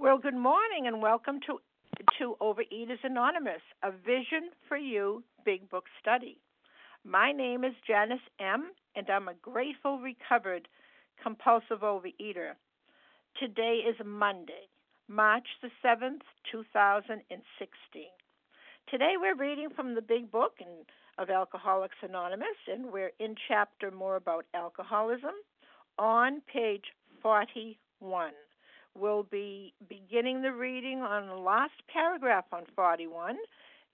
Well, good morning and welcome to to Overeaters Anonymous, a Vision for You Big Book Study. My name is Janice M., and I'm a grateful, recovered, compulsive overeater. Today is Monday, March the 7th, 2016. Today we're reading from the Big Book and of Alcoholics Anonymous, and we're in chapter more about alcoholism on page 41. We'll be beginning the reading on the last paragraph on 41,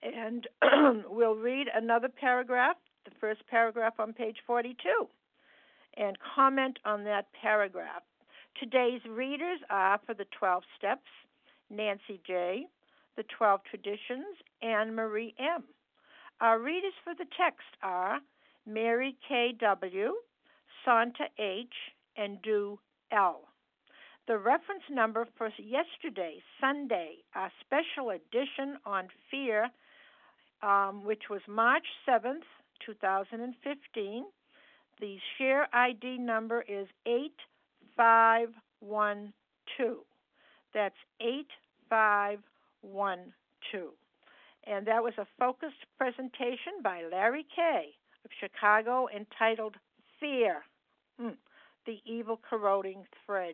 and we'll read another paragraph, the first paragraph on page 42, and comment on that paragraph. Today's readers are for the 12 Steps Nancy J., the 12 Traditions, and Marie M. Our readers for the text are Mary K.W., Santa H., and Do L. The reference number for yesterday, Sunday, our special edition on fear, um, which was March 7th, 2015. The share ID number is 8512. That's 8512. And that was a focused presentation by Larry Kay of Chicago entitled Fear, mm, the Evil Corroding Thread.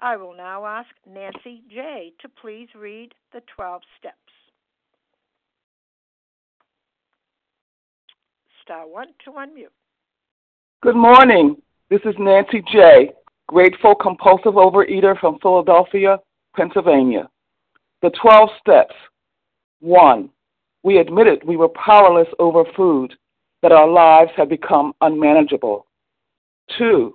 I will now ask Nancy J. to please read the 12 steps. Star 1 to unmute. Good morning. This is Nancy J., grateful compulsive overeater from Philadelphia, Pennsylvania. The 12 steps. 1. We admitted we were powerless over food, that our lives had become unmanageable. 2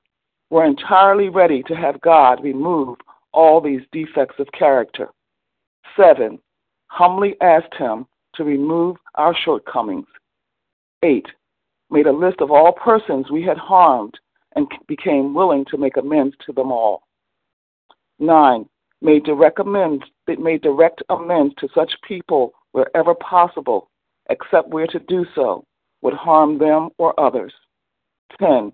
were entirely ready to have God remove all these defects of character. 7. Humbly asked Him to remove our shortcomings. 8. Made a list of all persons we had harmed and became willing to make amends to them all. 9. Made direct amends, made direct amends to such people wherever possible, except where to do so would harm them or others. 10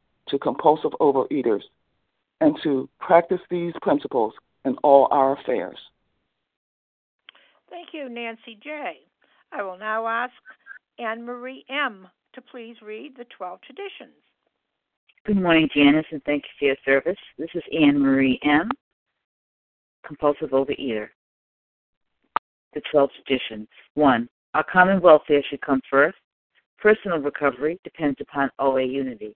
to compulsive overeaters and to practice these principles in all our affairs. Thank you, Nancy J. I will now ask Anne Marie M. to please read the 12 traditions. Good morning, Janice, and thank you for your service. This is Anne Marie M., compulsive overeater. The 12 traditions. 1. Our common welfare should come first. Personal recovery depends upon OA unity.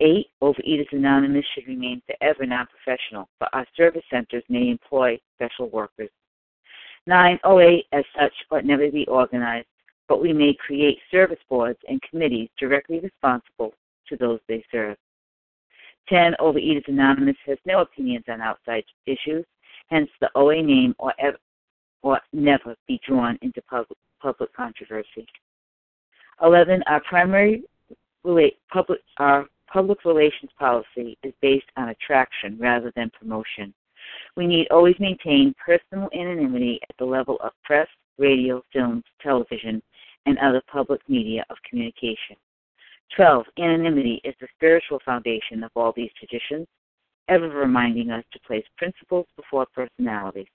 Eight, Overeaters Anonymous should remain forever non professional, but our service centers may employ special workers. Nine, oh OA as such ought never be organized, but we may create service boards and committees directly responsible to those they serve. 10. Overeaters Anonymous has no opinions on outside issues, hence the OA name ought, ever, or never be drawn into public, public controversy. 11. Our primary relate, public, our public relations policy is based on attraction rather than promotion. We need always maintain personal anonymity at the level of press, radio, films, television, and other public media of communication. 12. Anonymity is the spiritual foundation of all these traditions, ever reminding us to place principles before personalities.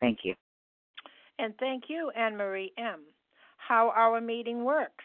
Thank you. And thank you, Anne Marie M. How our meeting works.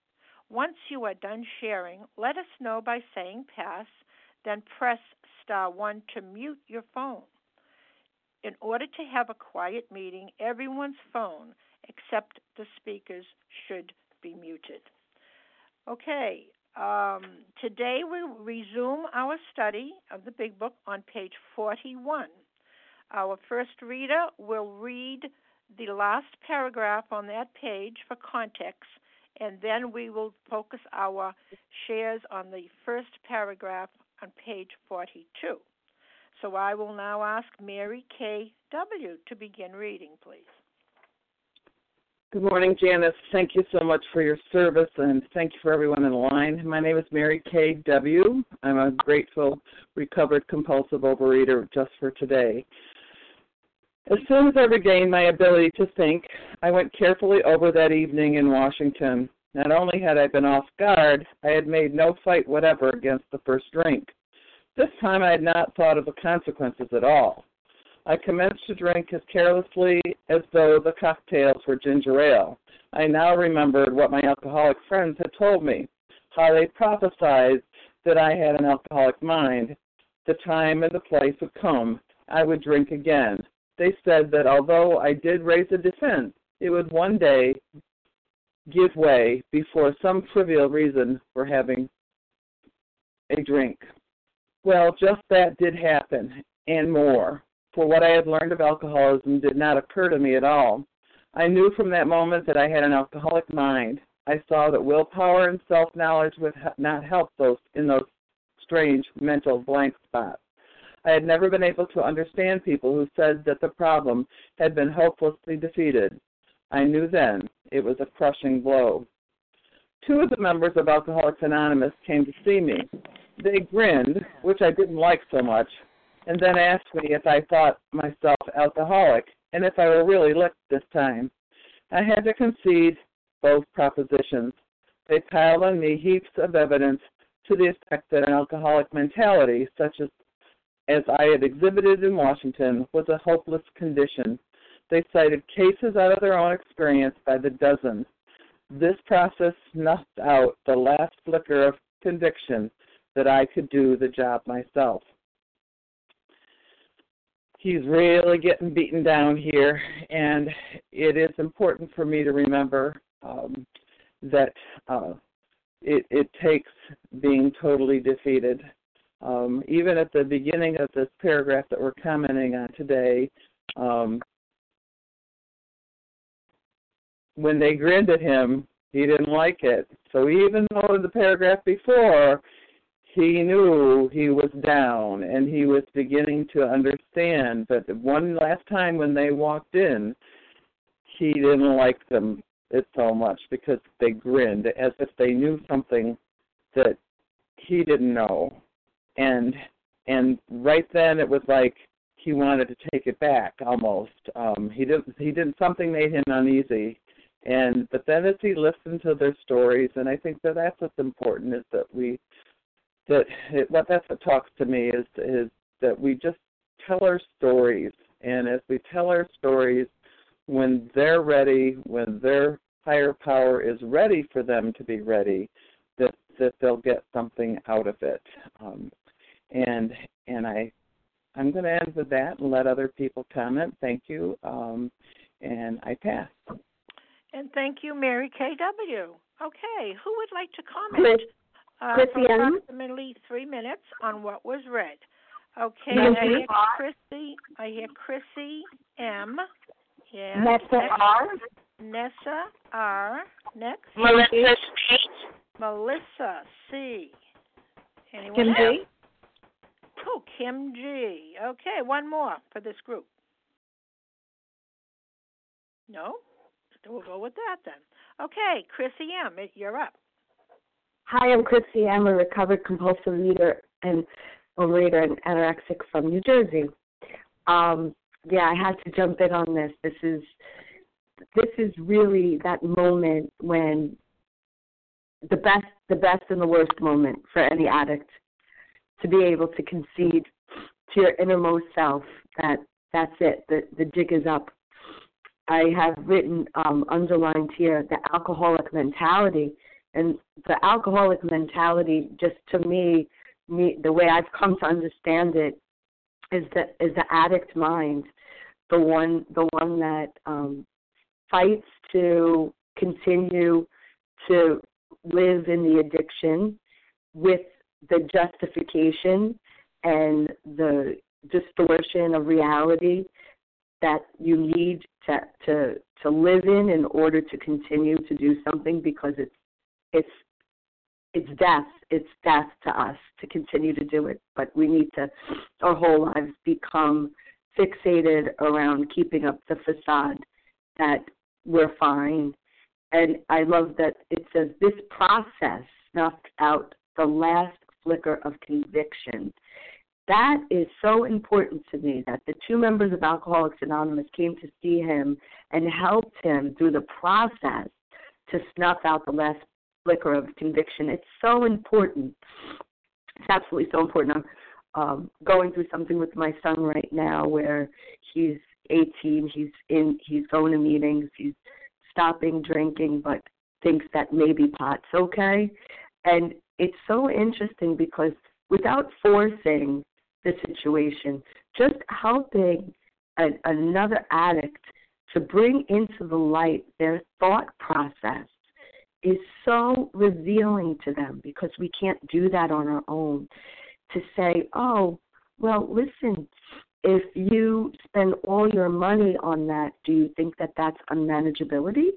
Once you are done sharing, let us know by saying pass, then press star 1 to mute your phone. In order to have a quiet meeting, everyone's phone except the speaker's should be muted. Okay, um, today we resume our study of the Big Book on page 41. Our first reader will read the last paragraph on that page for context and then we will focus our shares on the first paragraph on page 42. So I will now ask Mary K. W. to begin reading, please. Good morning, Janice. Thank you so much for your service, and thank you for everyone in the line. My name is Mary K. W. I'm a grateful, recovered compulsive overeater just for today. As soon as I regained my ability to think, I went carefully over that evening in Washington. Not only had I been off guard, I had made no fight whatever against the first drink. This time I had not thought of the consequences at all. I commenced to drink as carelessly as though the cocktails were ginger ale. I now remembered what my alcoholic friends had told me, how they prophesied that I had an alcoholic mind. The time and the place would come. I would drink again they said that although I did raise a defense, it would one day give way before some trivial reason for having a drink. Well, just that did happen, and more. For what I had learned of alcoholism did not occur to me at all. I knew from that moment that I had an alcoholic mind. I saw that willpower and self knowledge would not help those in those strange mental blank spot. I had never been able to understand people who said that the problem had been hopelessly defeated. I knew then it was a crushing blow. Two of the members of Alcoholics Anonymous came to see me. They grinned, which I didn't like so much, and then asked me if I thought myself alcoholic and if I were really licked this time. I had to concede both propositions. They piled on me heaps of evidence to the effect that an alcoholic mentality, such as as I had exhibited in Washington, was a hopeless condition. They cited cases out of their own experience by the dozen. This process snuffed out the last flicker of conviction that I could do the job myself. He's really getting beaten down here, and it is important for me to remember um, that uh, it, it takes being totally defeated. Um, even at the beginning of this paragraph that we're commenting on today, um, when they grinned at him, he didn't like it. So even though in the paragraph before he knew he was down and he was beginning to understand, but one last time when they walked in, he didn't like them it so much because they grinned as if they knew something that he didn't know. And and right then it was like he wanted to take it back almost. Um he did he did something made him uneasy and but then as he listened to their stories, and I think that that's what's important is that we that it, what that's what talks to me is is that we just tell our stories, and as we tell our stories, when they're ready, when their higher power is ready for them to be ready, that that they'll get something out of it. Um, and and I I'm going to end with that and let other people comment. Thank you, um, and I pass. And thank you, Mary K.W. Okay, who would like to comment uh, for approximately three minutes on what was read? Okay, I hear Chrissy. I hear Chrissy M. Yeah. Nessa R. Nessa R. Next. Melissa C. Melissa C. Anyone Kim else? G. Oh, Kim G. Okay, one more for this group. No? We'll go with that then. Okay, Chrissy M., you're up. Hi, I'm Chrissy. I'm a recovered compulsive eater and overeater and anorexic from New Jersey. Um, yeah, I had to jump in on this. This is this is really that moment when the best the best and the worst moment for any addict to be able to concede to your innermost self that that's it the the jig is up. I have written um, underlined here the alcoholic mentality, and the alcoholic mentality, just to me, me the way I've come to understand it, is the is the addict mind, the one the one that um, fights to continue to live in the addiction with the justification and the distortion of reality that you need to to to live in in order to continue to do something because it's it's it's death. It's death to us to continue to do it. But we need to our whole lives become fixated around keeping up the facade that we're fine. And i love that it says this process snuffed out the last flicker of conviction that is so important to me that the two members of Alcoholics Anonymous came to see him and helped him through the process to snuff out the last flicker of conviction. It's so important. It's absolutely so important. I'm um, going through something with my son right now where he's 18. He's in. He's going to meetings. He's stopping drinking, but thinks that maybe pot's okay. And it's so interesting because without forcing the situation, just helping a, another addict to bring into the light their thought process is so revealing to them because we can't do that on our own. To say, oh, well, listen, if you spend all your money on that, do you think that that's unmanageability?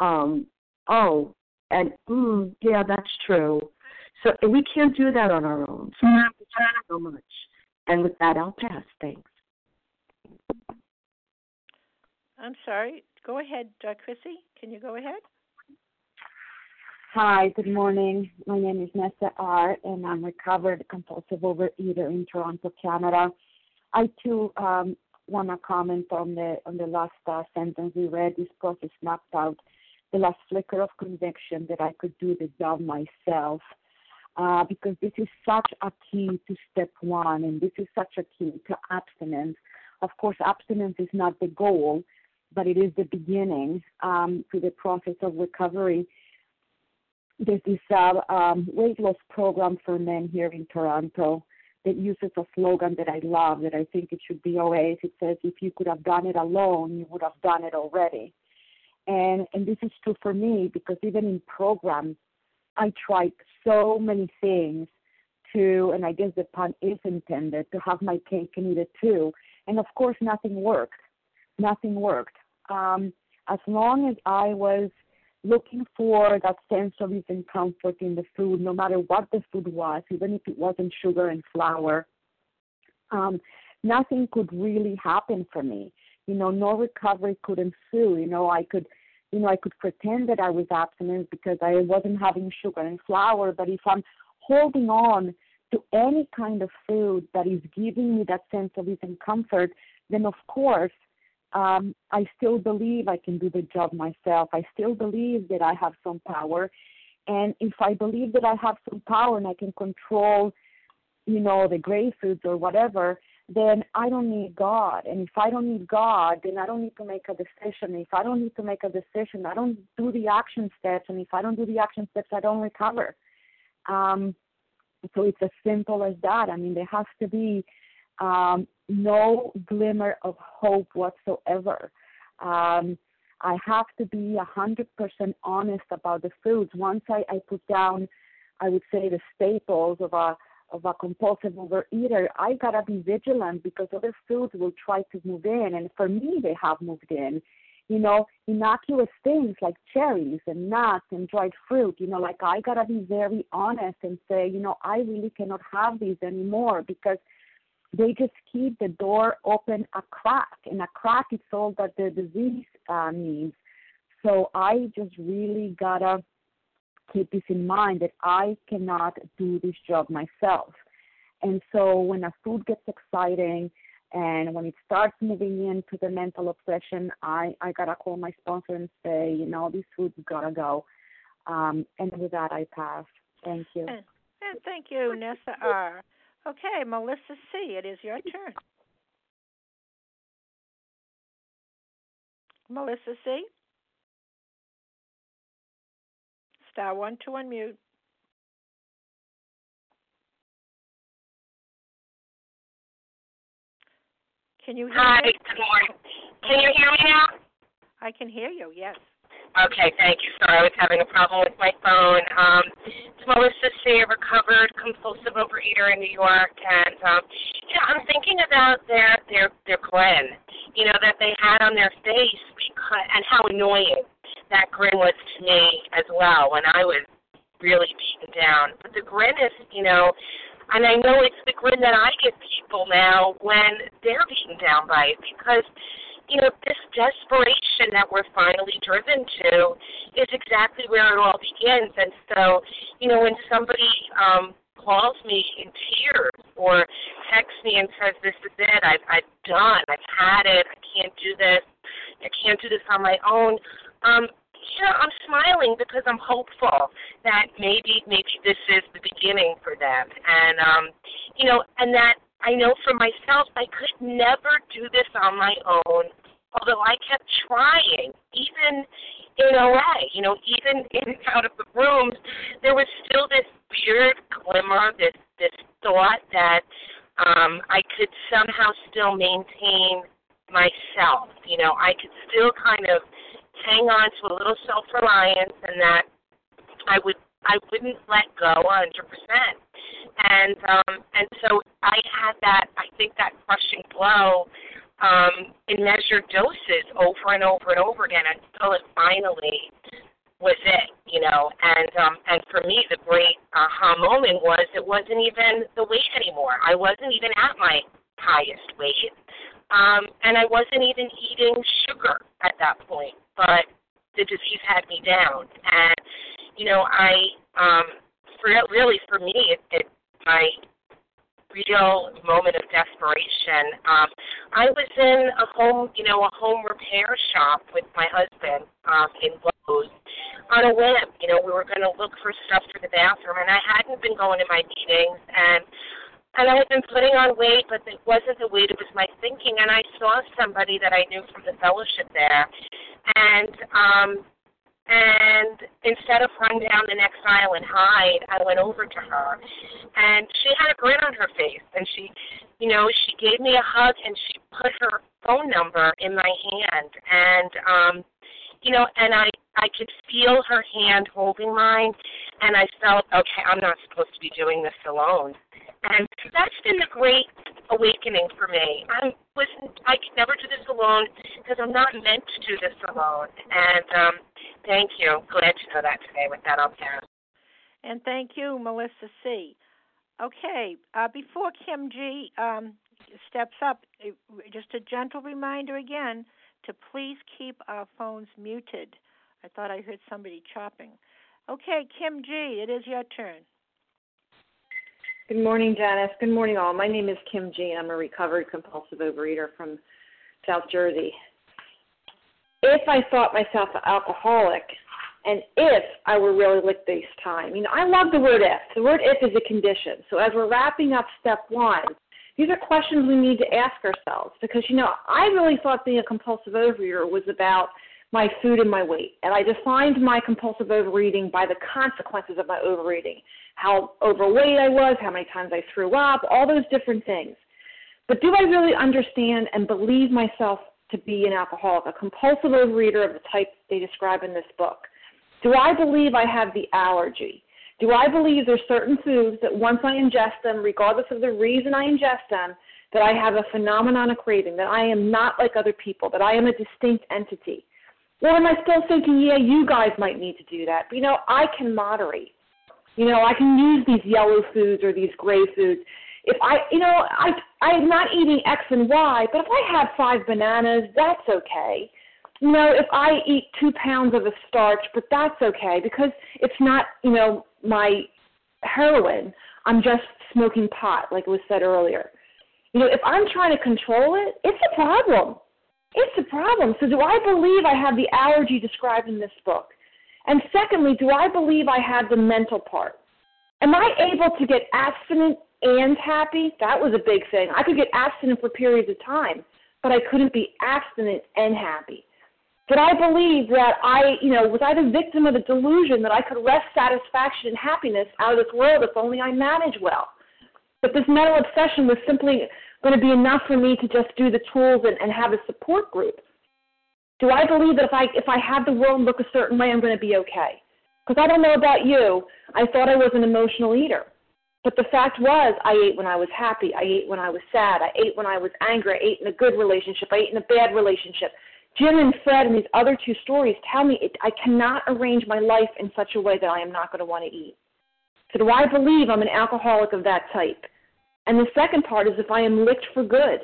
Um, oh, and mm, yeah, that's true. So we can't do that on our own. So we have to try so much. And with that, I'll pass. Thanks. I'm sorry. Go ahead, uh, Chrissy. Can you go ahead? Hi, good morning. My name is Nessa R, and I'm recovered compulsive overeater in Toronto, Canada. I too um, want to comment on the on the last uh, sentence we read. This process snapped out the last flicker of conviction that I could do the job myself. Uh, because this is such a key to step one, and this is such a key to abstinence. Of course, abstinence is not the goal, but it is the beginning um, to the process of recovery. There's this uh, um, weight loss program for men here in Toronto that uses a slogan that I love, that I think it should be always. It says, if you could have done it alone, you would have done it already. And, and this is true for me because even in programs, I tried so many things to, and I guess the pun is intended, to have my cake and eat it too. And of course, nothing worked. Nothing worked. Um, as long as I was looking for that sense of and comfort in the food, no matter what the food was, even if it wasn't sugar and flour, um, nothing could really happen for me. You know, no recovery could ensue. You know, I could, you know, I could pretend that I was abstinent because I wasn't having sugar and flour, but if I'm holding on to any kind of food that is giving me that sense of ease and comfort, then of course um, I still believe I can do the job myself. I still believe that I have some power. And if I believe that I have some power and I can control, you know, the gray foods or whatever, then I don't need God. And if I don't need God, then I don't need to make a decision. If I don't need to make a decision, I don't do the action steps. And if I don't do the action steps, I don't recover. Um, so it's as simple as that. I mean, there has to be um, no glimmer of hope whatsoever. Um, I have to be a hundred percent honest about the foods. Once I, I put down, I would say the staples of a of a compulsive overeater, I gotta be vigilant because other foods will try to move in, and for me, they have moved in. You know, innocuous things like cherries and nuts and dried fruit. You know, like I gotta be very honest and say, you know, I really cannot have these anymore because they just keep the door open a crack, and a crack is all that the disease uh, needs. So I just really gotta keep this in mind that I cannot do this job myself. And so when a food gets exciting and when it starts moving into the mental obsession, I, I gotta call my sponsor and say, you know, this food's gotta go. Um, and with that, I pass. Thank you. And, and thank you, Nessa R. Okay, Melissa C., it is your turn. Melissa C. Star one to unmute. Can you hear Hi, me? good morning. Can you hear me now? I can hear you, yes. Okay, thank you. Sorry, I was having a problem with my phone. Um, it's Melissa C., a recovered compulsive overeater in New York, and um, you know, I'm thinking about their their their grin, you know, that they had on their face, because, and how annoying that grin was to me as well when I was really beaten down. But the grin is, you know, and I know it's the grin that I give people now when they're beaten down by it because you know, this desperation that we're finally driven to is exactly where it all begins. And so, you know, when somebody um, calls me in tears or texts me and says, "This is it. I've I've done. I've had it. I can't do this. I can't do this on my own." Um, you I'm smiling because I'm hopeful that maybe maybe this is the beginning for them, and um, you know, and that I know for myself, I could never do this on my own, although I kept trying, even in OA, you know, even in and out of the rooms, there was still this weird glimmer, this this thought that um, I could somehow still maintain myself. You know, I could still kind of hang on to a little self reliance, and that I would I wouldn't let go hundred percent and um, and so I had that. I think that crushing blow um, in measured doses over and over and over again until it finally was it. you know. And um, and for me, the great aha moment was it wasn't even the weight anymore. I wasn't even at my highest weight, um, and I wasn't even eating sugar at that point. But the disease had me down, and you know, I um, for really for me, it, it my real moment of desperation. Um, I was in a home, you know, a home repair shop with my husband um, in Lowe's on a whim. You know, we were going to look for stuff for the bathroom, and I hadn't been going to my meetings, and and I had been putting on weight, but it wasn't the weight; it was my thinking. And I saw somebody that I knew from the fellowship there, and um, and instead of run down the next aisle and hide, I went over to her, and she had a grin on her face, and she, you know, she gave me a hug, and she put her phone number in my hand, and um, you know, and I I could feel her hand holding mine, and I felt okay. I'm not supposed to be doing this alone, and that's been the great awakening for me. I wasn't I could never do this alone because I'm not meant to do this alone, and um Thank you. Glad to know that today. With that, I'll pass. And thank you, Melissa C. Okay, uh, before Kim G um, steps up, just a gentle reminder again to please keep our phones muted. I thought I heard somebody chopping. Okay, Kim G, it is your turn. Good morning, Janice. Good morning, all. My name is Kim and I'm a recovered compulsive overeater from South Jersey if I thought myself an alcoholic and if I were really licked this time. You know, I love the word if. The word if is a condition. So as we're wrapping up step one, these are questions we need to ask ourselves because, you know, I really thought being a compulsive overeater was about my food and my weight. And I defined my compulsive overeating by the consequences of my overeating how overweight I was, how many times I threw up, all those different things. But do I really understand and believe myself to be an alcoholic, a compulsive overeater of the type they describe in this book? Do I believe I have the allergy? Do I believe there's certain foods that once I ingest them, regardless of the reason I ingest them, that I have a phenomenon of craving, that I am not like other people, that I am a distinct entity? Or am I still thinking, yeah, you guys might need to do that? But, you know, I can moderate. You know, I can use these yellow foods or these gray foods if I, you know, I I'm not eating X and Y, but if I have five bananas, that's okay. You know, if I eat two pounds of a starch, but that's okay because it's not, you know, my heroin. I'm just smoking pot, like it was said earlier. You know, if I'm trying to control it, it's a problem. It's a problem. So, do I believe I have the allergy described in this book? And secondly, do I believe I have the mental part? Am I able to get abstinent and happy, that was a big thing. I could get abstinent for periods of time, but I couldn't be abstinent and happy. But I believe that I, you know, was I the victim of the delusion that I could wrest satisfaction and happiness out of this world if only I managed well. But this mental obsession was simply going to be enough for me to just do the tools and, and have a support group. Do I believe that if I if I have the world look a certain way, I'm going to be okay? Because I don't know about you, I thought I was an emotional eater. But the fact was, I ate when I was happy. I ate when I was sad. I ate when I was angry. I ate in a good relationship. I ate in a bad relationship. Jim and Fred and these other two stories tell me it, I cannot arrange my life in such a way that I am not going to want to eat. So do I believe I'm an alcoholic of that type? And the second part is if I am licked for good.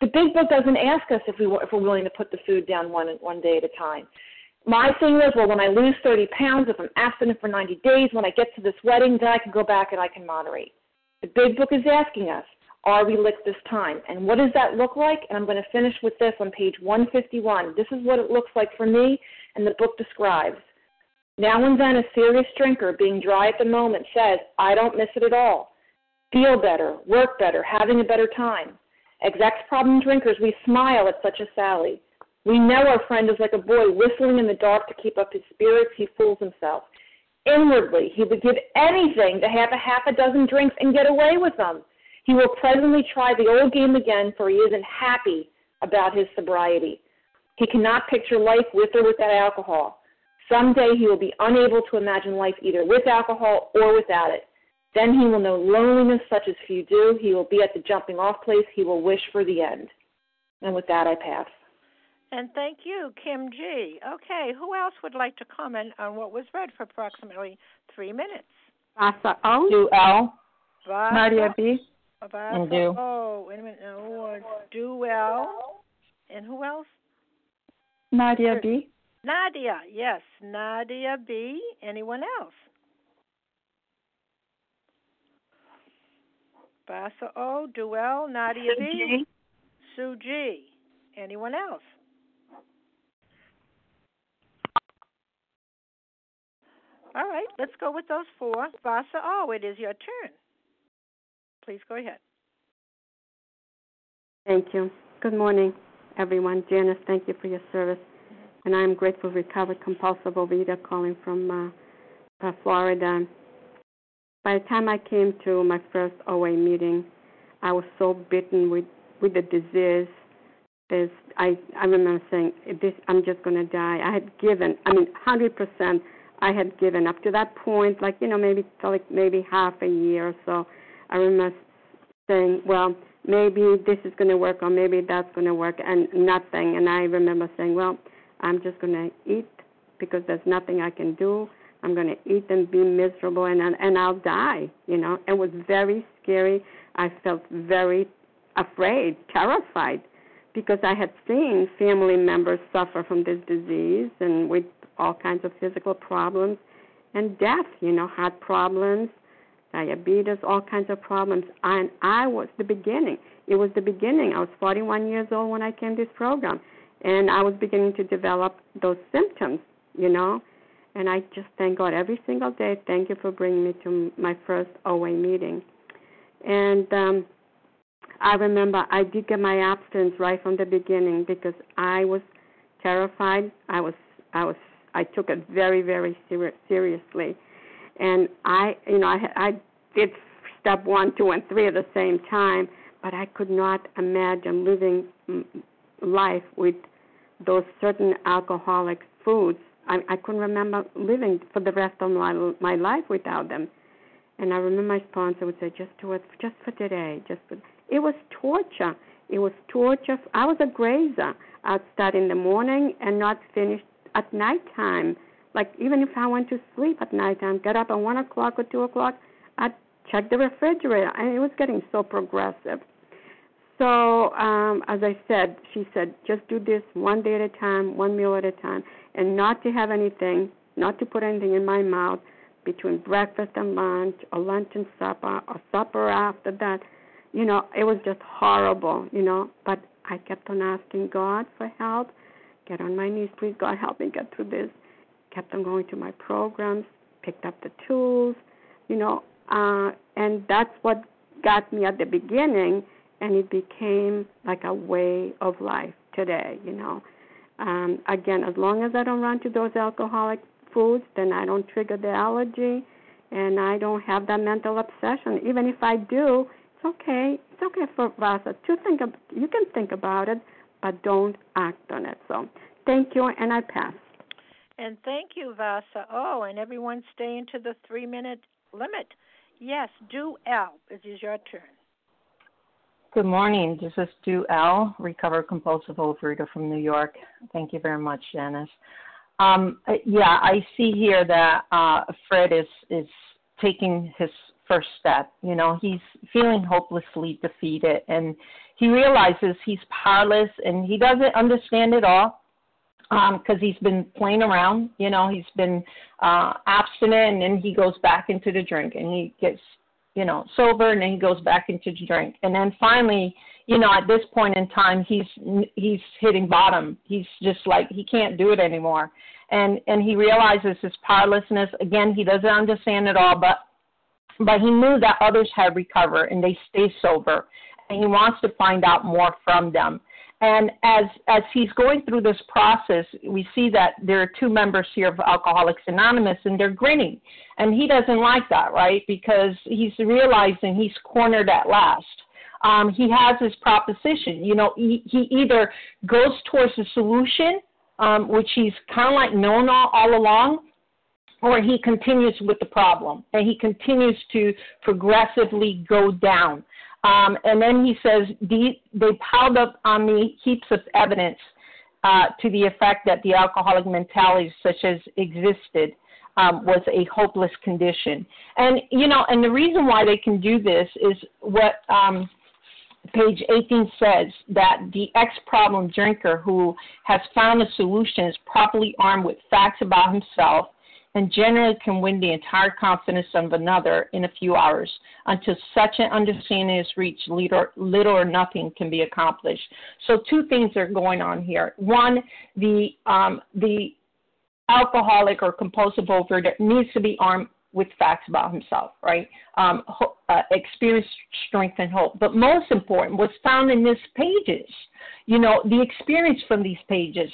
The big book doesn't ask us if we if we're willing to put the food down one one day at a time my thing was, well, when I lose 30 pounds, if I'm abstinent for 90 days, when I get to this wedding, then I can go back and I can moderate. The big book is asking us, are we licked this time? And what does that look like? And I'm going to finish with this on page 151. This is what it looks like for me, and the book describes. Now and then, a serious drinker, being dry at the moment, says, I don't miss it at all. Feel better, work better, having a better time. Ex problem drinkers, we smile at such a sally. We know our friend is like a boy whistling in the dark to keep up his spirits. He fools himself. Inwardly, he would give anything to have a half a dozen drinks and get away with them. He will presently try the old game again, for he isn't happy about his sobriety. He cannot picture life with or without alcohol. Someday he will be unable to imagine life either with alcohol or without it. Then he will know loneliness such as few do. He will be at the jumping off place. He will wish for the end. And with that, I pass. And thank you, Kim G. Okay, who else would like to comment on what was read for approximately three minutes? Vasa O. Do L. Vasa, Nadia B. Vasa and Do. Oh, wait a minute. No, Do well. And who else? Nadia B. Nadia, yes. Nadia B. Anyone else? Vasa O. Do L, Nadia B. Sue G. Anyone else? All right, let's go with those four. Vasa O, it is your turn. Please go ahead. Thank you. Good morning, everyone. Janice, thank you for your service. And I am grateful, recovered compulsive overeater calling from uh, uh, Florida. By the time I came to my first OA meeting, I was so bitten with with the disease. There's, I I remember saying, "This, I'm just going to die." I had given, I mean, hundred percent. I had given up to that point, like you know, maybe like maybe half a year or so. I remember saying, "Well, maybe this is going to work, or maybe that's going to work," and nothing. And I remember saying, "Well, I'm just going to eat because there's nothing I can do. I'm going to eat and be miserable, and and I'll die." You know, it was very scary. I felt very afraid, terrified, because I had seen family members suffer from this disease and with all kinds of physical problems and death, you know, heart problems, diabetes, all kinds of problems. And I was the beginning. It was the beginning. I was 41 years old when I came to this program, and I was beginning to develop those symptoms, you know. And I just thank God every single day. Thank you for bringing me to my first OA meeting. And um, I remember I did get my abstinence right from the beginning because I was terrified. I was I was I took it very very ser- seriously, and I you know I I did step one, two, and three at the same time, but I could not imagine living life with those certain alcoholic foods. I, I couldn't remember living for the rest of my my life without them. And I remember my sponsor would say, "Just do it, just for today, just for." It was torture. It was torture. I was a grazer. I'd start in the morning and not finish at nighttime. Like even if I went to sleep at nighttime, get up at one o'clock or two o'clock, I'd check the refrigerator, and it was getting so progressive. So um, as I said, she said, just do this one day at a time, one meal at a time, and not to have anything, not to put anything in my mouth between breakfast and lunch, or lunch and supper, or supper after that you know, it was just horrible, you know. But I kept on asking God for help. Get on my knees, please, God, help me get through this. Kept on going to my programs, picked up the tools, you know, uh, and that's what got me at the beginning, and it became like a way of life today, you know. Um, again, as long as I don't run to those alcoholic foods, then I don't trigger the allergy, and I don't have that mental obsession. Even if I do, it's okay. It's okay for Vasa to think. Of, you can think about it, but don't act on it. So, thank you, and I pass. And thank you, Vasa. Oh, and everyone stay into the three-minute limit. Yes, Do L. It is your turn. Good morning. This is Do L, recovered compulsive overeater from New York. Thank you very much, Janice. Um, yeah, I see here that uh, Fred is is taking his first step. You know, he's feeling hopelessly defeated and he realizes he's powerless and he doesn't understand it all because um, he's been playing around. You know, he's been uh, abstinent and then he goes back into the drink and he gets, you know, sober and then he goes back into drink. And then finally, you know, at this point in time, he's he's hitting bottom. He's just like he can't do it anymore. And and he realizes his powerlessness. Again, he doesn't understand it all, but but he knew that others had recovered and they stay sober, and he wants to find out more from them. And as as he's going through this process, we see that there are two members here of Alcoholics Anonymous, and they're grinning, and he doesn't like that, right? Because he's realizing he's cornered at last. Um, he has his proposition. You know, he, he either goes towards a solution, um, which he's kind of like known all, all along, or he continues with the problem and he continues to progressively go down. Um, and then he says, they piled up on me heaps of evidence. uh, to the effect that the alcoholic mentality, such as existed, um, was a hopeless condition. And you know, and the reason why they can do this is what um, page 18 says that the ex-problem drinker who has found a solution is properly armed with facts about himself and generally can win the entire confidence of another in a few hours. Until such an understanding is reached, little, or nothing can be accomplished. So two things are going on here. One, the um, the alcoholic or compulsive overeater needs to be armed with facts about himself, right? Um, uh, experience, strength, and hope. But most important, what's found in these pages, you know, the experience from these pages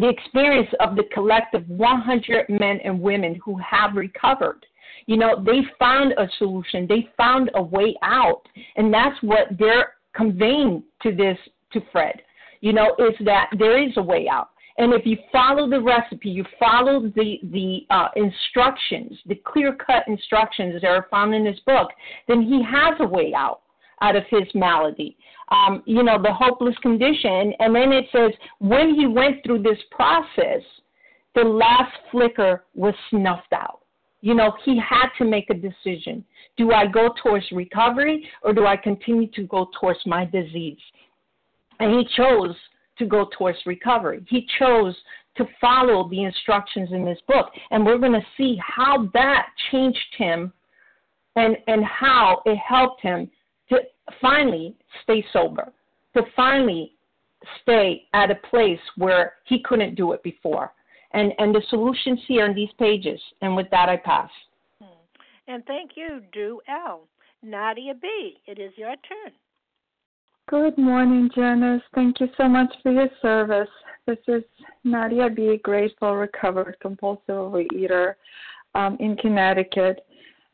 the experience of the collective 100 men and women who have recovered. You know, they found a solution, they found a way out, and that's what they're conveying to this to Fred. You know, is that there is a way out. And if you follow the recipe, you follow the the uh, instructions, the clear cut instructions that are found in this book, then he has a way out out of his malady um, you know, the hopeless condition. And then it says, when he went through this process, the last flicker was snuffed out. You know, he had to make a decision. Do I go towards recovery or do I continue to go towards my disease? And he chose to go towards recovery. He chose to follow the instructions in this book. And we're going to see how that changed him and, and how it helped him finally stay sober, to finally stay at a place where he couldn't do it before. And, and the solutions here in these pages. And with that, I pass. Hmm. And thank you, Do L. Nadia B., it is your turn. Good morning, Janice. Thank you so much for your service. This is Nadia B., grateful, recovered, compulsive overeater um, in Connecticut.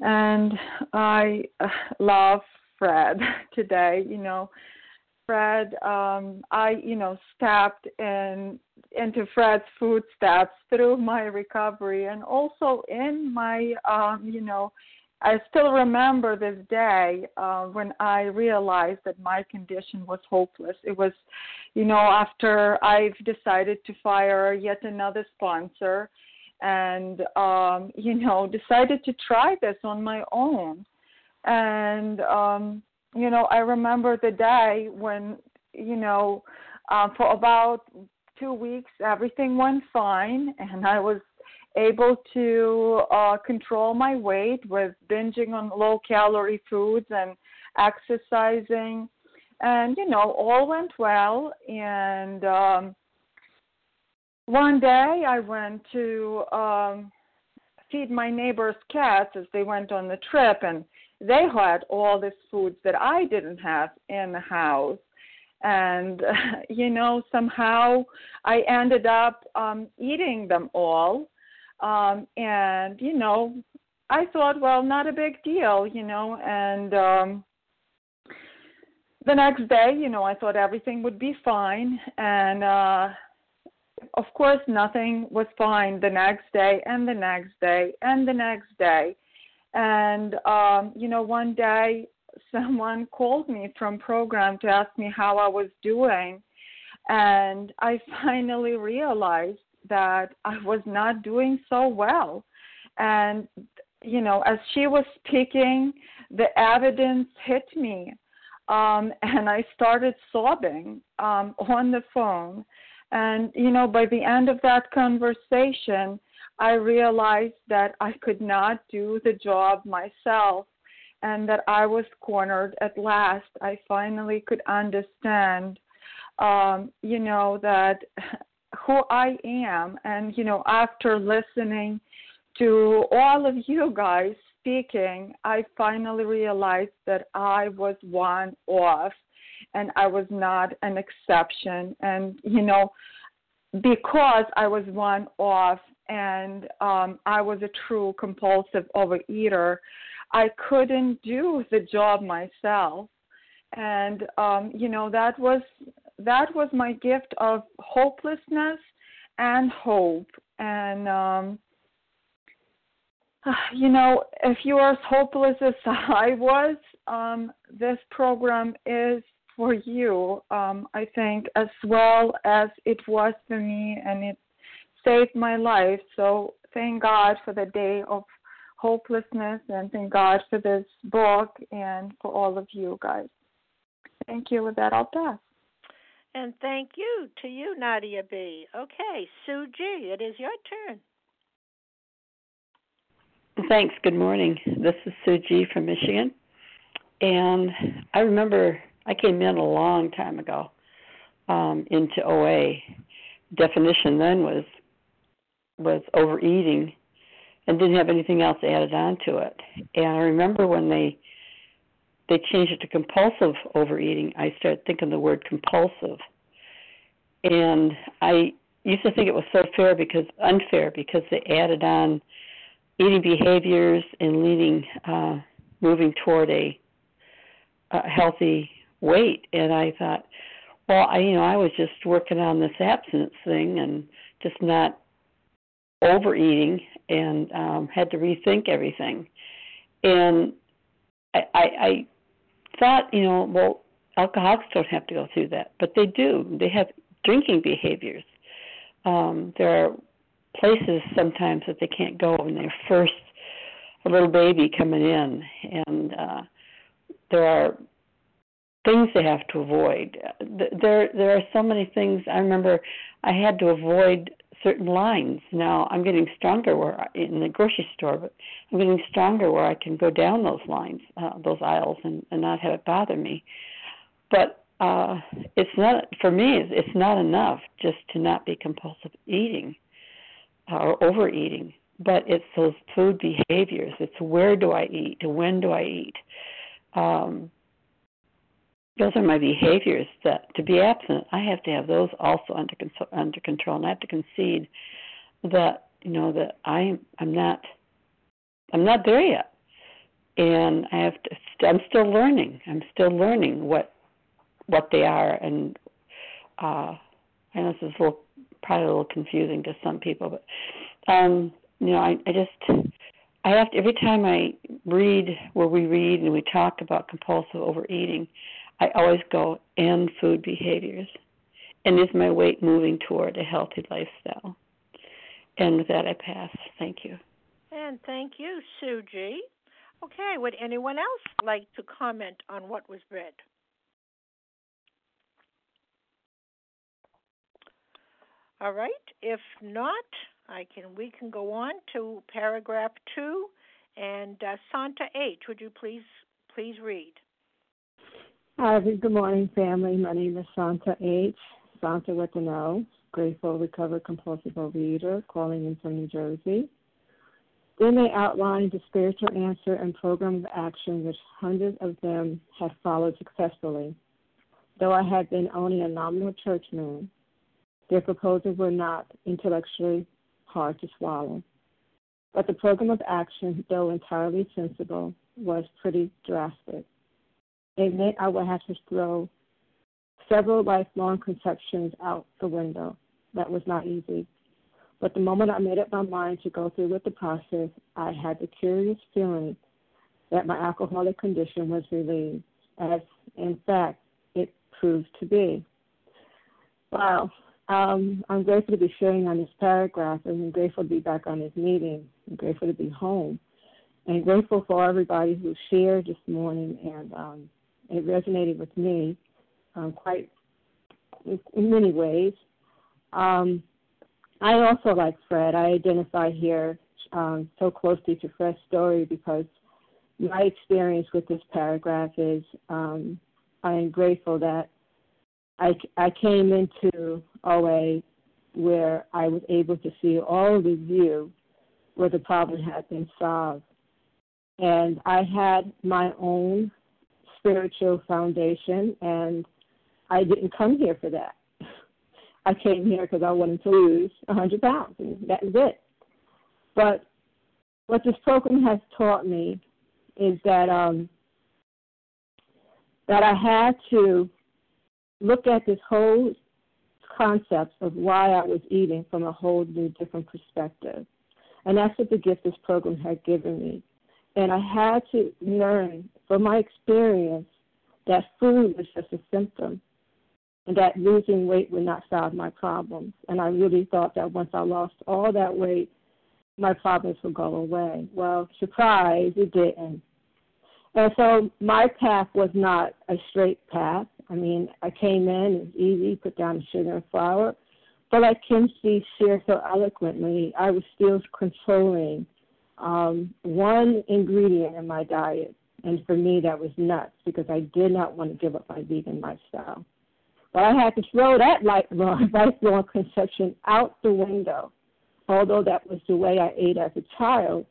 And I uh, love Fred today. You know, Fred, um, I, you know, stepped in into Fred's footsteps through my recovery and also in my, um, you know, I still remember this day uh, when I realized that my condition was hopeless. It was, you know, after I've decided to fire yet another sponsor and, um, you know, decided to try this on my own and um you know i remember the day when you know uh, for about two weeks everything went fine and i was able to uh control my weight with binging on low calorie foods and exercising. And you know all went well. And um one day i went to um feed my neighbor's cats as they went on the trip and they had all these foods that I didn't have in the house. And, you know, somehow I ended up um, eating them all. Um, and, you know, I thought, well, not a big deal, you know, and um, the next day, you know, I thought everything would be fine. And, uh, of course, nothing was fine the next day, and the next day, and the next day. And um, you know, one day someone called me from program to ask me how I was doing, and I finally realized that I was not doing so well. And you know, as she was speaking, the evidence hit me, um, and I started sobbing um, on the phone. And you know, by the end of that conversation, I realized that I could not do the job myself and that I was cornered at last. I finally could understand, um, you know, that who I am. And, you know, after listening to all of you guys speaking, I finally realized that I was one off and I was not an exception. And, you know, because I was one off, and um, I was a true compulsive overeater, I couldn't do the job myself. And um, you know that was that was my gift of hopelessness and hope. And um, you know, if you are as hopeless as I was, um, this program is for you, um, I think, as well as it was for me, and it saved my life. So thank God for the day of hopelessness, and thank God for this book and for all of you guys. Thank you. With that, I'll pass. And thank you to you, Nadia B. Okay, Sue G., it is your turn. Thanks. Good morning. This is Sue G. from Michigan. And I remember I came in a long time ago um, into OA. Definition then was was overeating and didn't have anything else added on to it. And I remember when they they changed it to compulsive overeating, I started thinking the word compulsive. And I used to think it was so fair because unfair because they added on eating behaviors and leading uh moving toward a, a healthy weight and I thought well I you know I was just working on this abstinence thing and just not overeating and um had to rethink everything. And I, I I thought you know well alcoholics don't have to go through that but they do. They have drinking behaviors. Um there are places sometimes that they can't go when they're first a little baby coming in. And uh there are things they have to avoid there there are so many things i remember i had to avoid certain lines now i'm getting stronger where I, in the grocery store but i'm getting stronger where i can go down those lines uh, those aisles and, and not have it bother me but uh it's not for me it's, not enough just to not be compulsive eating or overeating, but it's those food behaviors. It's where do I eat? When do I eat? Um, those are my behaviors. That to be absent, I have to have those also under under control, and I have to concede that you know that I'm I'm not I'm not there yet, and I have to. I'm still learning. I'm still learning what what they are, and uh, I know this is a little probably a little confusing to some people, but um, you know, I, I just I have to every time I read where we read and we talk about compulsive overeating, I always go and food behaviors. And is my weight moving toward a healthy lifestyle? And with that I pass. Thank you. And thank you, Sue G. Okay, would anyone else like to comment on what was read? All right. If not, I can. We can go on to paragraph two, and uh, Santa H. Would you please please read? Hi, good morning, family. My name is Santa H. Santa with an O. Grateful, recovered compulsive overeater, calling in from New Jersey. Then they outlined the spiritual answer and program of action, which hundreds of them had followed successfully. Though I had been only a nominal churchman, their proposals were not intellectually hard to swallow. But the program of action, though entirely sensible, was pretty drastic. It meant I would have to throw several lifelong conceptions out the window. That was not easy. But the moment I made up my mind to go through with the process, I had the curious feeling that my alcoholic condition was relieved, as in fact it proved to be. Wow, um, I'm grateful to be sharing on this paragraph, and I'm grateful to be back on this meeting. I'm grateful to be home, and grateful for everybody who shared this morning, and um, it resonated with me um, quite in many ways. Um, I also, like Fred, I identify here um, so closely to Fred's story because my experience with this paragraph is um, I am grateful that I, I came into OA where I was able to see all the view where the problem had been solved. And I had my own spiritual foundation, and I didn't come here for that. I came here because I wanted to lose 100 pounds, and that is it. But what this program has taught me is that um, that I had to look at this whole concept of why I was eating from a whole new different perspective. And that's what the gift this program had given me. And I had to learn from my experience that food was just a symptom and that losing weight would not solve my problems. And I really thought that once I lost all that weight, my problems would go away. Well, surprise, it didn't. And so my path was not a straight path. I mean, I came in, it was easy, put down the sugar and flour. But like Kim C shared so eloquently, I was still controlling um, one ingredient in my diet. And for me, that was nuts because I did not want to give up my vegan lifestyle. But I had to throw that lifelong, lifelong conception out the window. Although that was the way I ate as a child,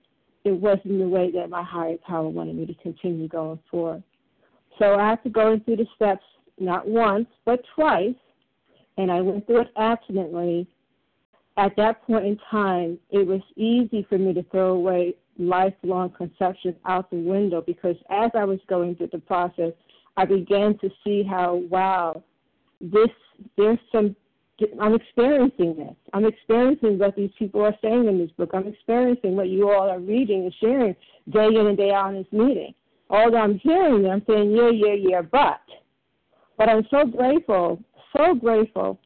it wasn't the way that my higher power wanted me to continue going forward. So I had to go through the steps not once, but twice, and I went through it accidentally. At that point in time, it was easy for me to throw away lifelong conceptions out the window because as I was going through the process, I began to see how, wow, this, there's some I'm experiencing this. I'm experiencing what these people are saying in this book. I'm experiencing what you all are reading and sharing day in and day out in this meeting. Although I'm hearing them saying, yeah, yeah, yeah, but. But I'm so grateful, so grateful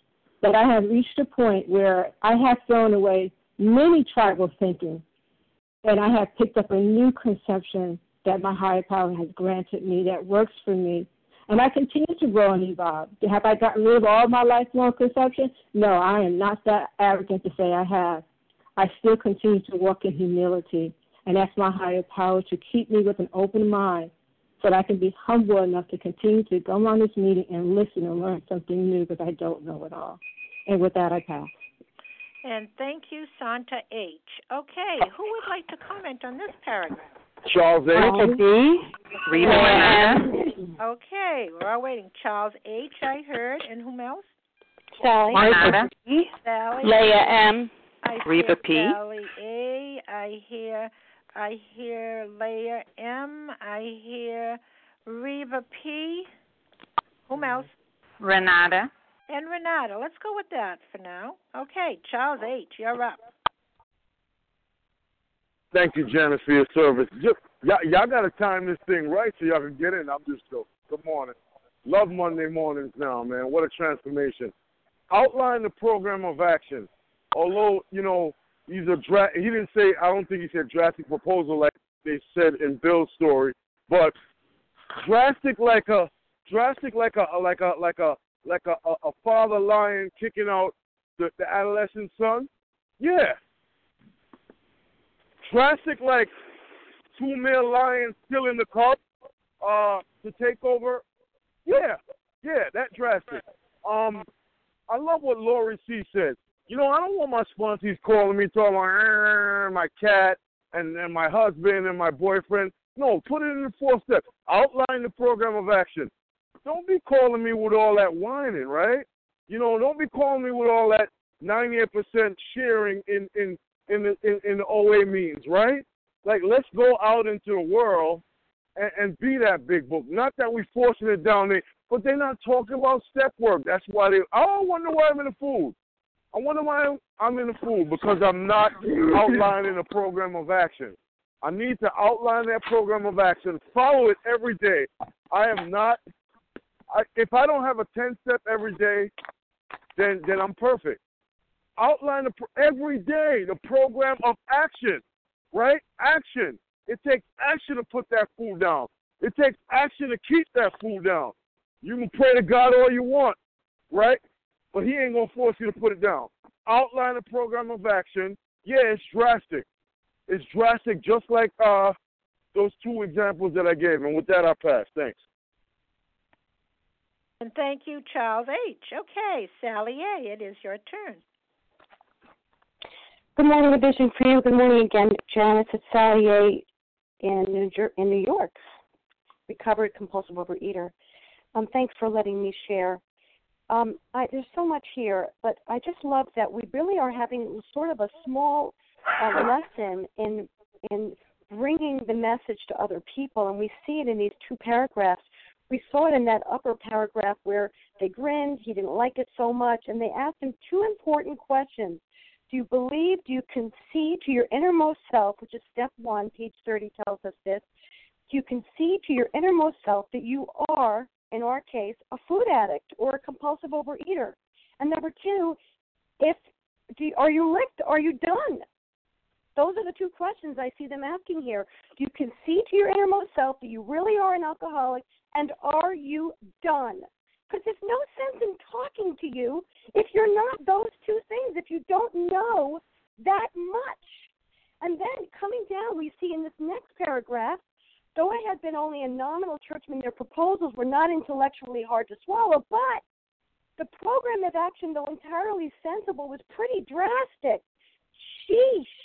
that I have reached a point where I have thrown away many tribal thinking and I have picked up a new conception that my higher power has granted me that works for me and I continue to grow and evolve. Have I gotten rid of all my lifelong perception? No, I am not that arrogant to say I have. I still continue to walk in humility and ask my higher power to keep me with an open mind that I can be humble enough to continue to come on this meeting and listen and learn something new because I don't know it all. And with that, I pass. And thank you, Santa H. Okay, who would like to comment on this paragraph? Charles H. B. Rita Okay, we're all waiting. Charles H. I heard, and whom else? Sally. Martha B. Sally. Leah M. I Reva P. Sally A. I hear. I hear Leah M. I hear Reva P. Whom mm-hmm. else? Renata. And Renata. Let's go with that for now. Okay, Charles H. You're up. Thank you, Janice, for your service. Just, y'all, y'all got to time this thing right so y'all can get in. I'm just joking. Good morning. Love Monday mornings now, man. What a transformation. Outline the program of action. Although, you know, he's a dra- he didn't say, I don't think he said drastic proposal like they said in Bill's story, but drastic like a, drastic like a, like a, like a, like a, a, father lion kicking out the, the adolescent son. Yeah, drastic like two male lions still in the cup uh, to take over. Yeah, yeah, that drastic. Um, I love what Lori C said. You know, I don't want my sponsors calling me talking about my cat and, and my husband and my boyfriend. No, put it in the four steps. Outline the program of action. Don't be calling me with all that whining, right? You know, don't be calling me with all that 98% sharing in, in in the in, in the OA means, right? Like let's go out into the world and, and be that big book. Not that we forcing it down there, but they're not talking about step work. That's why they. Oh, I wonder why I'm in the food. I wonder why I'm in the food because I'm not outlining a program of action. I need to outline that program of action, follow it every day. I am not. I, if I don't have a ten step every day, then then I'm perfect outline the, every day the program of action, right? Action. It takes action to put that food down. It takes action to keep that food down. You can pray to God all you want, right? But He ain't gonna force you to put it down. Outline a program of action. Yeah, it's drastic. It's drastic, just like uh, those two examples that I gave. And with that, I pass. Thanks. And thank you, Charles H. Okay, Sally A. It is your turn. Good morning, a vision for you. Good morning again, Janice. It's Sally A. in New, Jer- in New York, recovered compulsive overeater. Um, thanks for letting me share. Um, I, there's so much here, but I just love that we really are having sort of a small uh, lesson in in bringing the message to other people, and we see it in these two paragraphs. We saw it in that upper paragraph where they grinned, he didn't like it so much, and they asked him two important questions do you believe? Do you concede to your innermost self, which is step one, page 30 tells us this? Do you concede to your innermost self that you are in our case, a food addict or a compulsive overeater? And number two, if do, are you licked? Are you done? Those are the two questions I see them asking here. Do you concede to your innermost self that you really are an alcoholic, and are you done? Because there's no sense in talking to you if you're not those two things, if you don't know that much. And then coming down, we see in this next paragraph, though I had been only a nominal churchman, their proposals were not intellectually hard to swallow, but the program of action, though entirely sensible, was pretty drastic. Sheesh.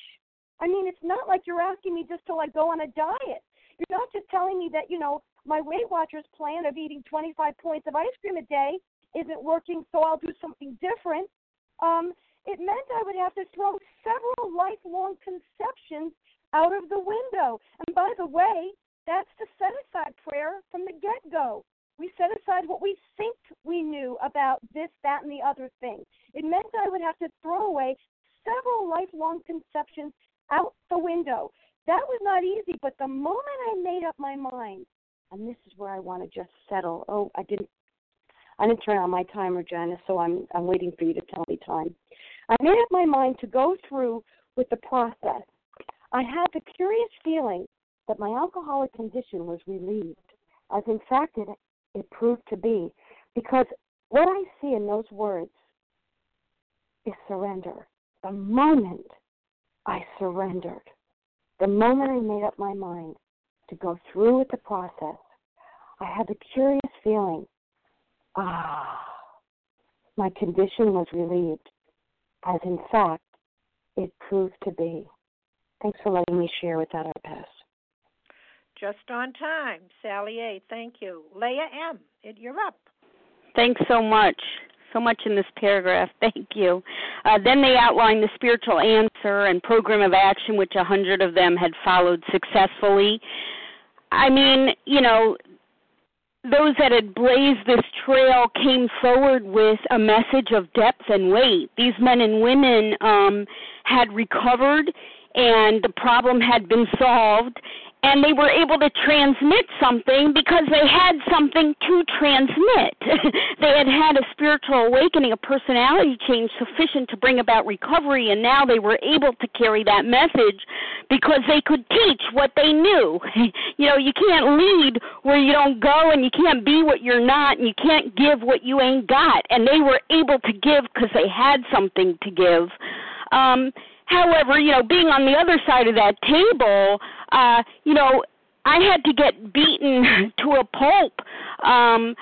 I mean, it's not like you're asking me just to like go on a diet. You're not just telling me that, you know, my Weight Watchers plan of eating 25 points of ice cream a day isn't working, so I'll do something different. Um, it meant I would have to throw several lifelong conceptions out of the window. And by the way, that's the set aside prayer from the get go. We set aside what we think we knew about this, that, and the other thing. It meant I would have to throw away several lifelong conceptions out the window. That was not easy, but the moment I made up my mind, and this is where I want to just settle. Oh, I didn't I didn't turn on my timer, Janice, so I'm I'm waiting for you to tell me time. I made up my mind to go through with the process. I had the curious feeling that my alcoholic condition was relieved, as in fact it, it proved to be, because what I see in those words is surrender. The moment I surrendered, the moment I made up my mind to go through with the process, I had the curious feeling ah, my condition was relieved, as in fact it proved to be. Thanks for letting me share with that, past. Just on time. Sally A., thank you. Leah M., you're up. Thanks so much. So much in this paragraph. Thank you. Uh, then they outlined the spiritual answer and program of action, which a hundred of them had followed successfully. I mean, you know, those that had blazed this trail came forward with a message of depth and weight. These men and women um, had recovered and the problem had been solved and they were able to transmit something because they had something to transmit. they had had a spiritual awakening, a personality change sufficient to bring about recovery, and now they were able to carry that message because they could teach what they knew. you know, you can't lead where you don't go, and you can't be what you're not, and you can't give what you ain't got. And they were able to give because they had something to give. Um, However, you know, being on the other side of that table, uh, you know, I had to get beaten to a pulp um,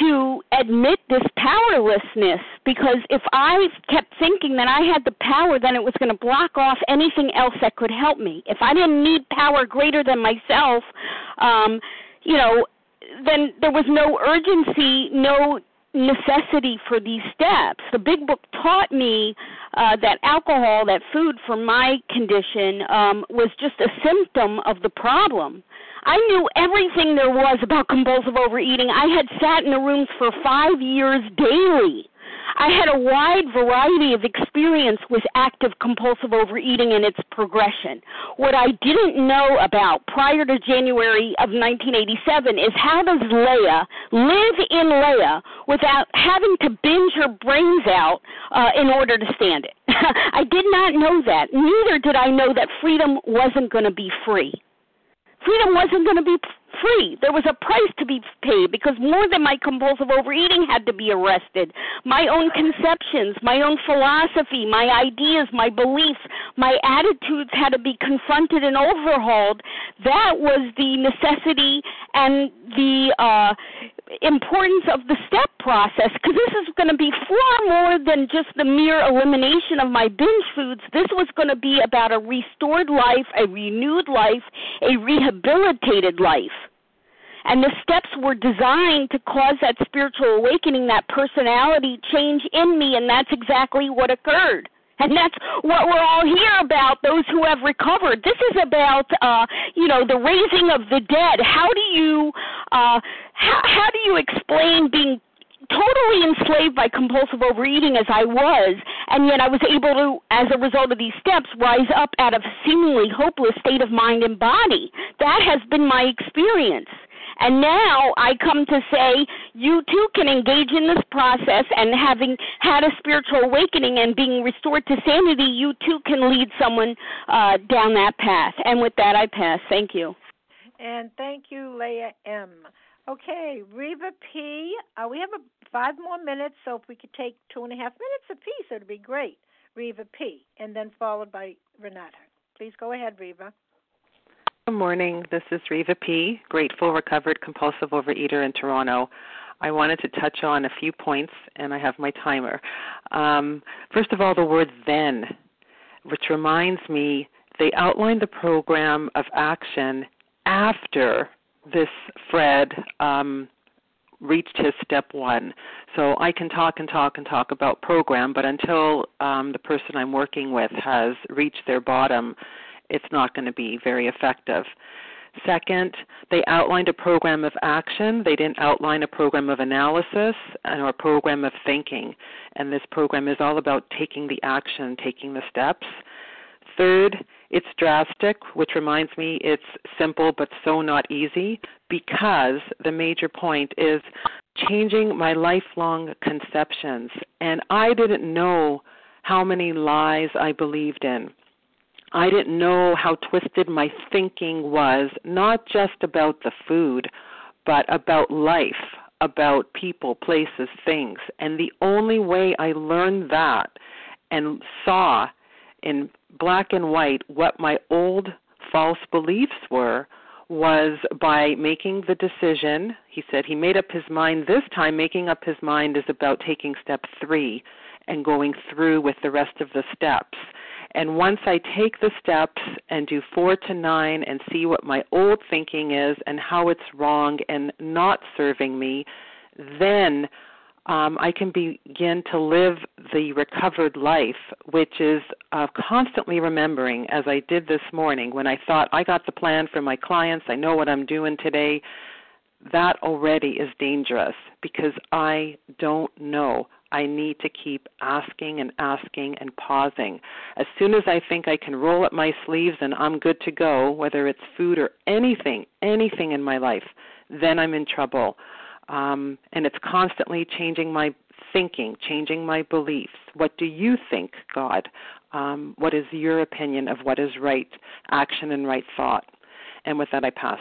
to admit this powerlessness because if I kept thinking that I had the power, then it was going to block off anything else that could help me. If I didn't need power greater than myself, um, you know, then there was no urgency, no necessity for these steps. The big book taught me uh, that alcohol, that food for my condition, um, was just a symptom of the problem. I knew everything there was about compulsive overeating. I had sat in the rooms for five years daily. I had a wide variety of experience with active compulsive overeating and its progression. What I didn't know about prior to January of 1987 is how does Leah live in Leah without having to binge her brains out uh, in order to stand it. I did not know that. Neither did I know that freedom wasn't going to be free. Freedom wasn't going to be free. There was a price to be paid because more than my compulsive overeating had to be arrested. My own conceptions, my own philosophy, my ideas, my beliefs, my attitudes had to be confronted and overhauled. That was the necessity and the uh, importance of the step process because this is going to be far more than just the mere elimination of my binge foods. This was going to be about a restored life, a renewed life, a rehabilitated life. And the steps were designed to cause that spiritual awakening, that personality change in me, and that's exactly what occurred. And that's what we're all here about, those who have recovered. This is about, uh, you know, the raising of the dead. How do you, uh, how, how do you explain being totally enslaved by compulsive overeating as I was, and yet I was able to, as a result of these steps, rise up out of a seemingly hopeless state of mind and body. That has been my experience. And now I come to say you too can engage in this process and having had a spiritual awakening and being restored to sanity, you too can lead someone uh, down that path. And with that, I pass. Thank you. And thank you, Leah M. Okay, Reva P. Uh, we have a, five more minutes, so if we could take two and a half minutes apiece, it would be great. Reva P. And then followed by Renata. Please go ahead, Reva. Good morning. This is Reva P., grateful, recovered, compulsive overeater in Toronto. I wanted to touch on a few points, and I have my timer. Um, first of all, the word then, which reminds me they outlined the program of action after this Fred um, reached his step one. So I can talk and talk and talk about program, but until um, the person I'm working with has reached their bottom, it's not going to be very effective. Second, they outlined a program of action. They didn't outline a program of analysis or a program of thinking. And this program is all about taking the action, taking the steps. Third, it's drastic, which reminds me it's simple but so not easy because the major point is changing my lifelong conceptions. And I didn't know how many lies I believed in. I didn't know how twisted my thinking was, not just about the food, but about life, about people, places, things. And the only way I learned that and saw in black and white what my old false beliefs were was by making the decision. He said he made up his mind this time. Making up his mind is about taking step three and going through with the rest of the steps. And once I take the steps and do four to nine and see what my old thinking is and how it's wrong and not serving me, then um, I can begin to live the recovered life, which is uh, constantly remembering, as I did this morning when I thought I got the plan for my clients, I know what I'm doing today. That already is dangerous because I don't know. I need to keep asking and asking and pausing. As soon as I think I can roll up my sleeves and I'm good to go, whether it's food or anything, anything in my life, then I'm in trouble um, and it's constantly changing my thinking, changing my beliefs. What do you think, God? Um, what is your opinion of what is right action and right thought? And with that, I pass.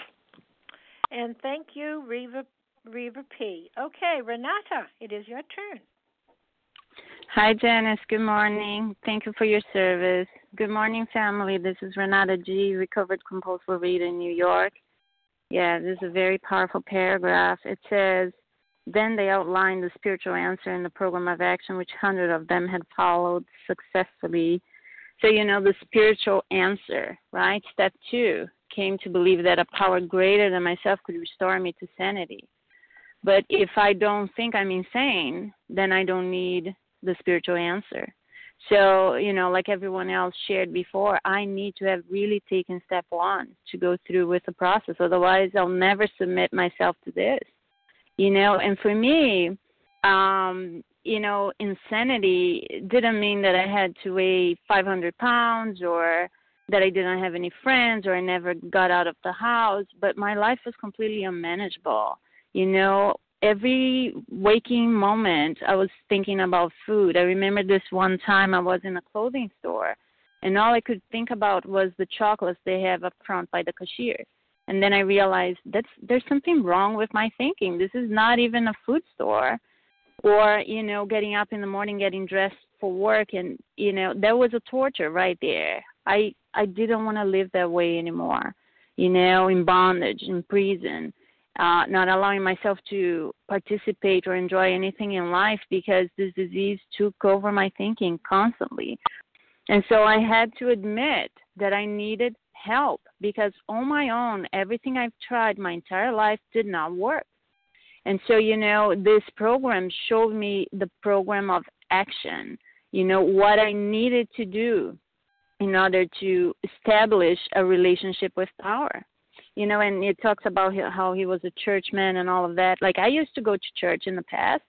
And thank you, Reva, Reva P. Okay, Renata, it is your turn. Hi, Janice. Good morning. Thank you for your service. Good morning, family. This is Renata G., recovered compulsive reader in New York. Yeah, this is a very powerful paragraph. It says, then they outlined the spiritual answer in the program of action, which hundred of them had followed successfully. So, you know, the spiritual answer, right? Step two came to believe that a power greater than myself could restore me to sanity. But if I don't think I'm insane, then I don't need the spiritual answer. So, you know, like everyone else shared before, I need to have really taken step one to go through with the process. Otherwise, I'll never submit myself to this. You know, and for me, um, you know, insanity didn't mean that I had to weigh 500 pounds or that I didn't have any friends or I never got out of the house, but my life was completely unmanageable. You know, every waking moment I was thinking about food. I remember this one time I was in a clothing store and all I could think about was the chocolates they have up front by the cashier. And then I realized that's there's something wrong with my thinking. This is not even a food store or, you know, getting up in the morning getting dressed for work and you know, that was a torture right there. I I didn't want to live that way anymore. You know, in bondage, in prison uh, not allowing myself to participate or enjoy anything in life because this disease took over my thinking constantly. And so I had to admit that I needed help because on my own, everything I've tried my entire life did not work. And so, you know, this program showed me the program of action, you know, what I needed to do in order to establish a relationship with power you know, and it talks about how he was a churchman and all of that. Like I used to go to church in the past,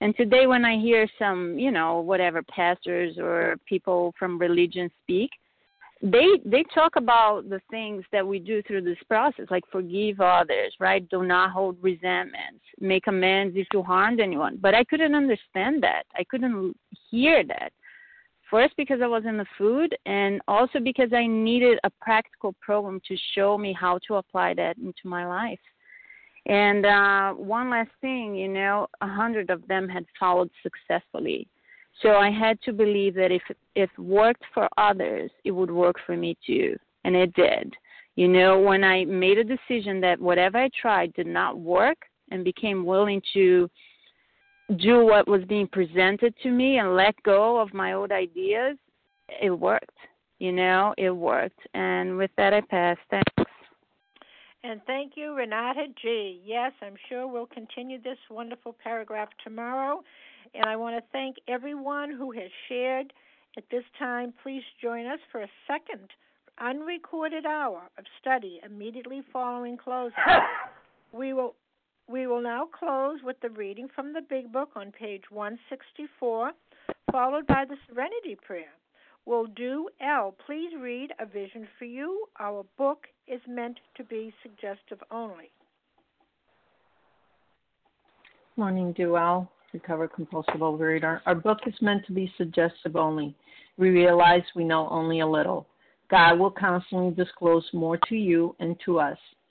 and today when I hear some, you know, whatever pastors or people from religion speak, they they talk about the things that we do through this process like forgive others right? Do not hold resentments. Make amends if you harmed anyone. But i couldn't understand that. I couldn't hear that first because i was in the food and also because i needed a practical program to show me how to apply that into my life. And uh one last thing you know a hundred of them had followed successfully. So I had to believe that if it worked for others, it would work for me too, and it did. You know, when I made a decision that whatever I tried did not work and became willing to do what was being presented to me and let go of my old ideas, it worked. You know, it worked. And with that, I pass. Thanks. And thank you, Renata G. Yes, I'm sure we'll continue this wonderful paragraph tomorrow. And I want to thank everyone who has shared at this time. Please join us for a second unrecorded hour of study immediately following closing. we will we will now close with the reading from the Big Book on page 164, followed by the Serenity Prayer. Will do L. Please read A Vision for You. Our book is meant to be suggestive only. Morning, Do L. Recover Compulsive Overeater. Our book is meant to be suggestive only. We realize we know only a little. God will constantly disclose more to you and to us.